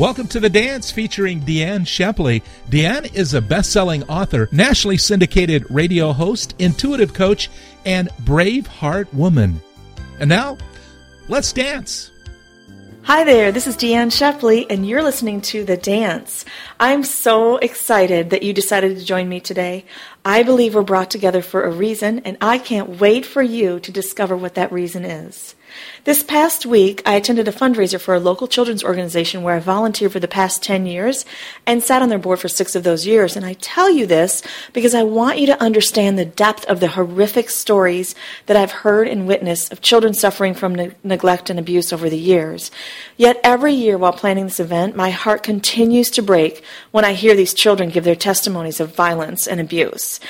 Welcome to The Dance featuring Deann Scheppele. Deann is a best selling author, nationally syndicated radio host, intuitive coach, and brave heart woman. And now, let's dance. Hi there, this is Deann Scheppele, and you're listening to The Dance. I'm so excited that you decided to join me today. I believe we're brought together for a reason, and I can't wait for you to discover what that reason is. This past week, I attended a fundraiser for a local children's organization where I volunteered for the past 10 years and sat on their board for six of those years. And I tell you this because I want you to understand the depth of the horrific stories that I've heard and witnessed of children suffering from ne- neglect and abuse over the years. Yet every year while planning this event, my heart continues to break when I hear these children give their testimonies of violence and abuse.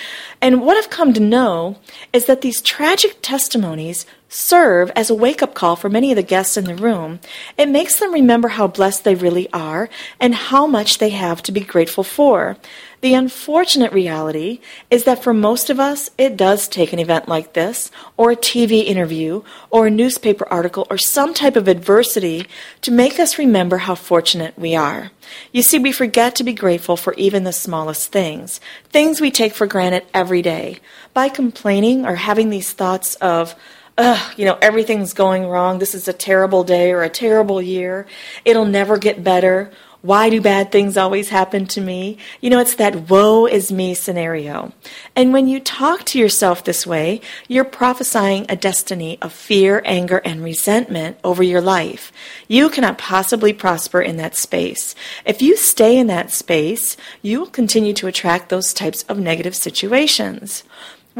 And what I've come to know is that these tragic testimonies serve as a wake up call for many of the guests in the room. It makes them remember how blessed they really are and how much they have to be grateful for. The unfortunate reality is that for most of us, it does take an event like this, or a TV interview, or a newspaper article, or some type of adversity to make us remember how fortunate we are. You see, we forget to be grateful for even the smallest things, things we take for granted every day. By complaining or having these thoughts of, ugh, you know, everything's going wrong. This is a terrible day or a terrible year. It'll never get better. Why do bad things always happen to me? You know, it's that woe is me scenario. And when you talk to yourself this way, you're prophesying a destiny of fear, anger, and resentment over your life. You cannot possibly prosper in that space. If you stay in that space, you will continue to attract those types of negative situations.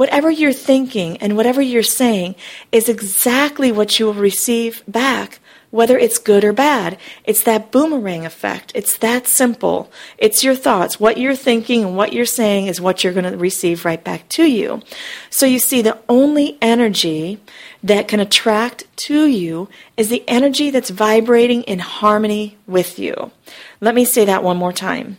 Whatever you're thinking and whatever you're saying is exactly what you will receive back, whether it's good or bad. It's that boomerang effect. It's that simple. It's your thoughts. What you're thinking and what you're saying is what you're going to receive right back to you. So you see, the only energy that can attract to you is the energy that's vibrating in harmony with you. Let me say that one more time.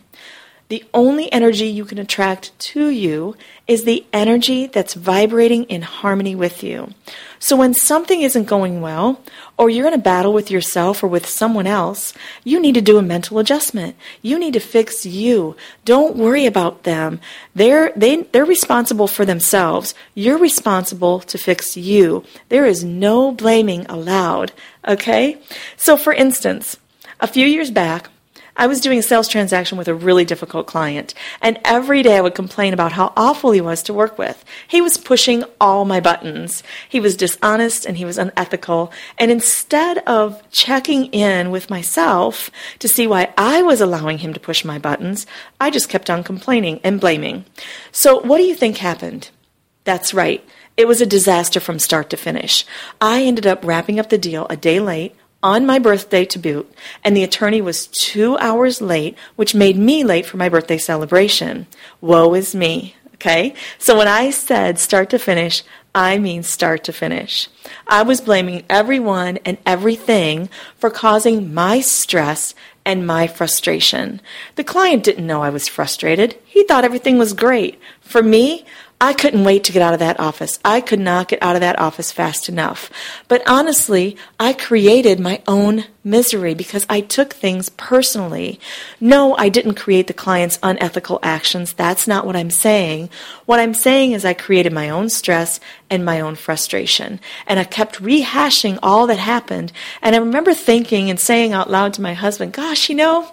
The only energy you can attract to you is the energy that's vibrating in harmony with you. So when something isn't going well, or you're in a battle with yourself or with someone else, you need to do a mental adjustment. You need to fix you. Don't worry about them. They're, they, they're responsible for themselves. You're responsible to fix you. There is no blaming allowed. Okay? So for instance, a few years back, I was doing a sales transaction with a really difficult client, and every day I would complain about how awful he was to work with. He was pushing all my buttons. He was dishonest and he was unethical. And instead of checking in with myself to see why I was allowing him to push my buttons, I just kept on complaining and blaming. So, what do you think happened? That's right. It was a disaster from start to finish. I ended up wrapping up the deal a day late on my birthday to boot, and the attorney was two hours late, which made me late for my birthday celebration. Woe is me. Okay? So when I said start to finish, I mean start to finish. I was blaming everyone and everything for causing my stress and my frustration. The client didn't know I was frustrated. He thought everything was great. For me, I couldn't wait to get out of that office. I could not get out of that office fast enough. But honestly, I created my own misery because I took things personally. No, I didn't create the client's unethical actions. That's not what I'm saying. What I'm saying is I created my own stress and my own frustration. And I kept rehashing all that happened. And I remember thinking and saying out loud to my husband, gosh, you know,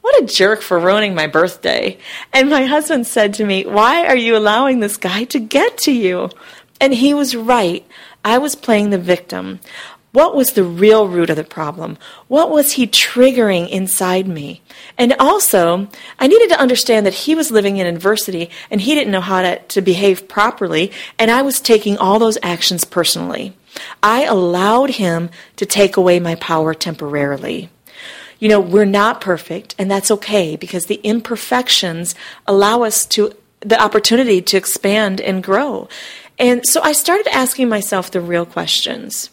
what a jerk for ruining my birthday. And my husband said to me, why are you allowing this guy to get to you? And he was right. I was playing the victim. What was the real root of the problem? What was he triggering inside me? And also, I needed to understand that he was living in adversity and he didn't know how to, to behave properly, and I was taking all those actions personally. I allowed him to take away my power temporarily. You know, we're not perfect, and that's okay because the imperfections allow us to the opportunity to expand and grow. And so I started asking myself the real questions.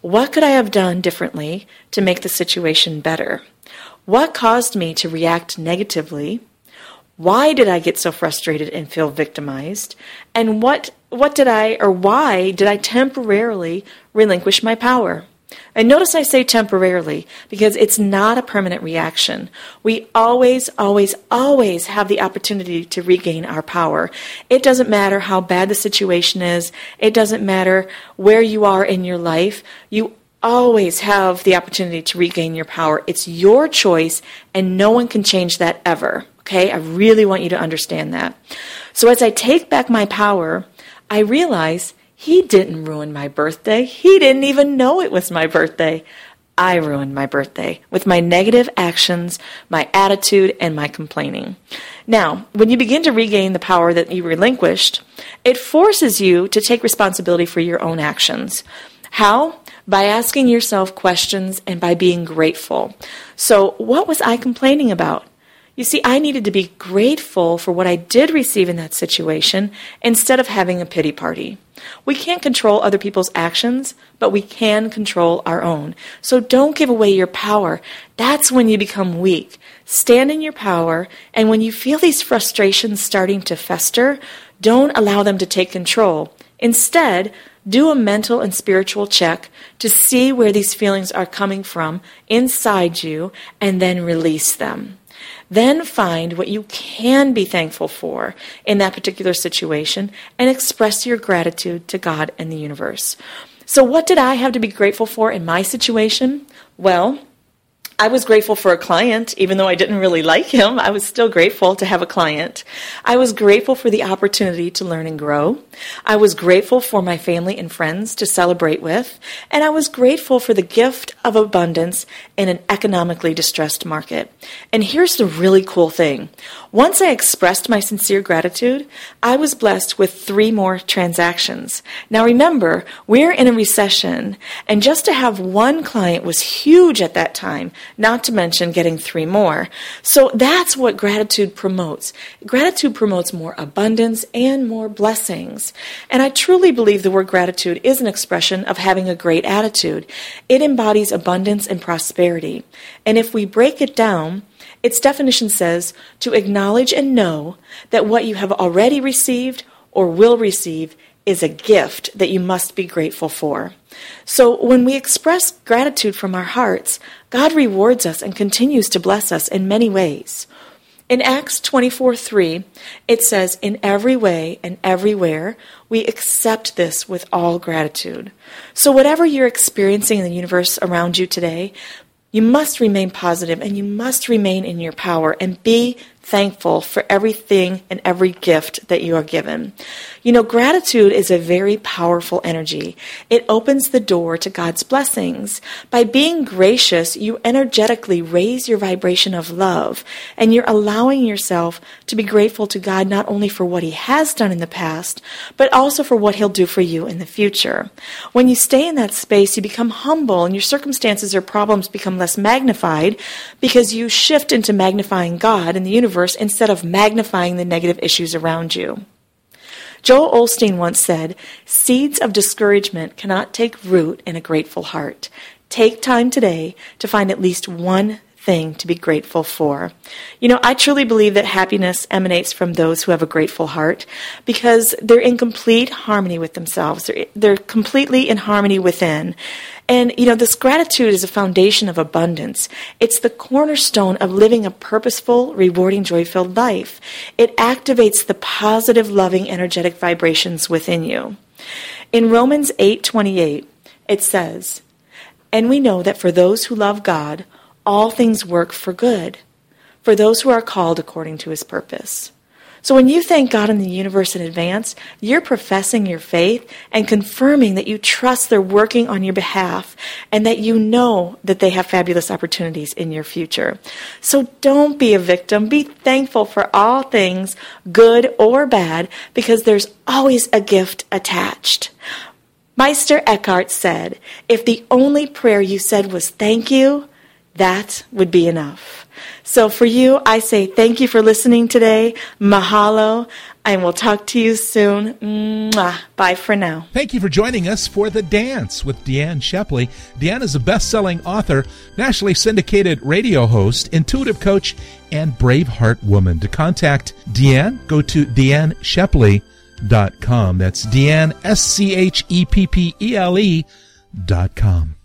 What could I have done differently to make the situation better? What caused me to react negatively? Why did I get so frustrated and feel victimized? And what what did I or why did I temporarily relinquish my power? And notice I say temporarily because it's not a permanent reaction. We always, always, always have the opportunity to regain our power. It doesn't matter how bad the situation is. It doesn't matter where you are in your life. You always have the opportunity to regain your power. It's your choice and no one can change that ever. Okay? I really want you to understand that. So as I take back my power, I realize he didn't ruin my birthday. He didn't even know it was my birthday. I ruined my birthday with my negative actions, my attitude, and my complaining. Now, when you begin to regain the power that you relinquished, it forces you to take responsibility for your own actions. How? By asking yourself questions and by being grateful. So, what was I complaining about? You see, I needed to be grateful for what I did receive in that situation instead of having a pity party. We can't control other people's actions, but we can control our own. So don't give away your power. That's when you become weak. Stand in your power, and when you feel these frustrations starting to fester, don't allow them to take control. Instead, do a mental and spiritual check to see where these feelings are coming from inside you and then release them. Then find what you can be thankful for in that particular situation and express your gratitude to God and the universe. So, what did I have to be grateful for in my situation? Well, I was grateful for a client, even though I didn't really like him. I was still grateful to have a client. I was grateful for the opportunity to learn and grow. I was grateful for my family and friends to celebrate with. And I was grateful for the gift of abundance in an economically distressed market. And here's the really cool thing. Once I expressed my sincere gratitude, I was blessed with three more transactions. Now remember, we're in a recession, and just to have one client was huge at that time not to mention getting three more. So that's what gratitude promotes. Gratitude promotes more abundance and more blessings. And I truly believe the word gratitude is an expression of having a great attitude. It embodies abundance and prosperity. And if we break it down, its definition says to acknowledge and know that what you have already received or will receive is a gift that you must be grateful for. So when we express gratitude from our hearts, God rewards us and continues to bless us in many ways. In Acts 24 3, it says, In every way and everywhere, we accept this with all gratitude. So, whatever you're experiencing in the universe around you today, you must remain positive and you must remain in your power and be thankful for everything and every gift that you are given. You know, gratitude is a very powerful energy. It opens the door to God's blessings. By being gracious, you energetically raise your vibration of love, and you're allowing yourself to be grateful to God not only for what He has done in the past, but also for what He'll do for you in the future. When you stay in that space, you become humble, and your circumstances or problems become less magnified because you shift into magnifying God and the universe universe instead of magnifying the negative issues around you. Joel Osteen once said, Seeds of discouragement cannot take root in a grateful heart. Take time today to find at least one thing to be grateful for. You know, I truly believe that happiness emanates from those who have a grateful heart because they're in complete harmony with themselves. They're, they're completely in harmony within. And, you know, this gratitude is a foundation of abundance. It's the cornerstone of living a purposeful, rewarding, joy filled life. It activates the positive, loving, energetic vibrations within you. In Romans 8 28, it says, And we know that for those who love God, all things work for good, for those who are called according to his purpose. So when you thank God and the universe in advance, you're professing your faith and confirming that you trust they're working on your behalf and that you know that they have fabulous opportunities in your future. So don't be a victim. Be thankful for all things, good or bad, because there's always a gift attached. Meister Eckhart said, if the only prayer you said was thank you, that would be enough. So for you, I say thank you for listening today. Mahalo. And we'll talk to you soon. Mwah. Bye for now. Thank you for joining us for The Dance with Deann Scheppele. Deann is a best selling author, nationally syndicated radio host, intuitive coach, and brave heart woman. To contact Deann, go to DeannScheppele.com. That's Deann, S C H E P P E L E dot com.